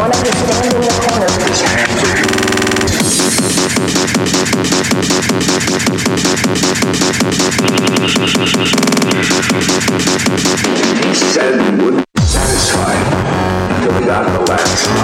One of you stand be satisfied until he got the last one.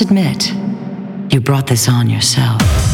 Admit, you brought this on yourself.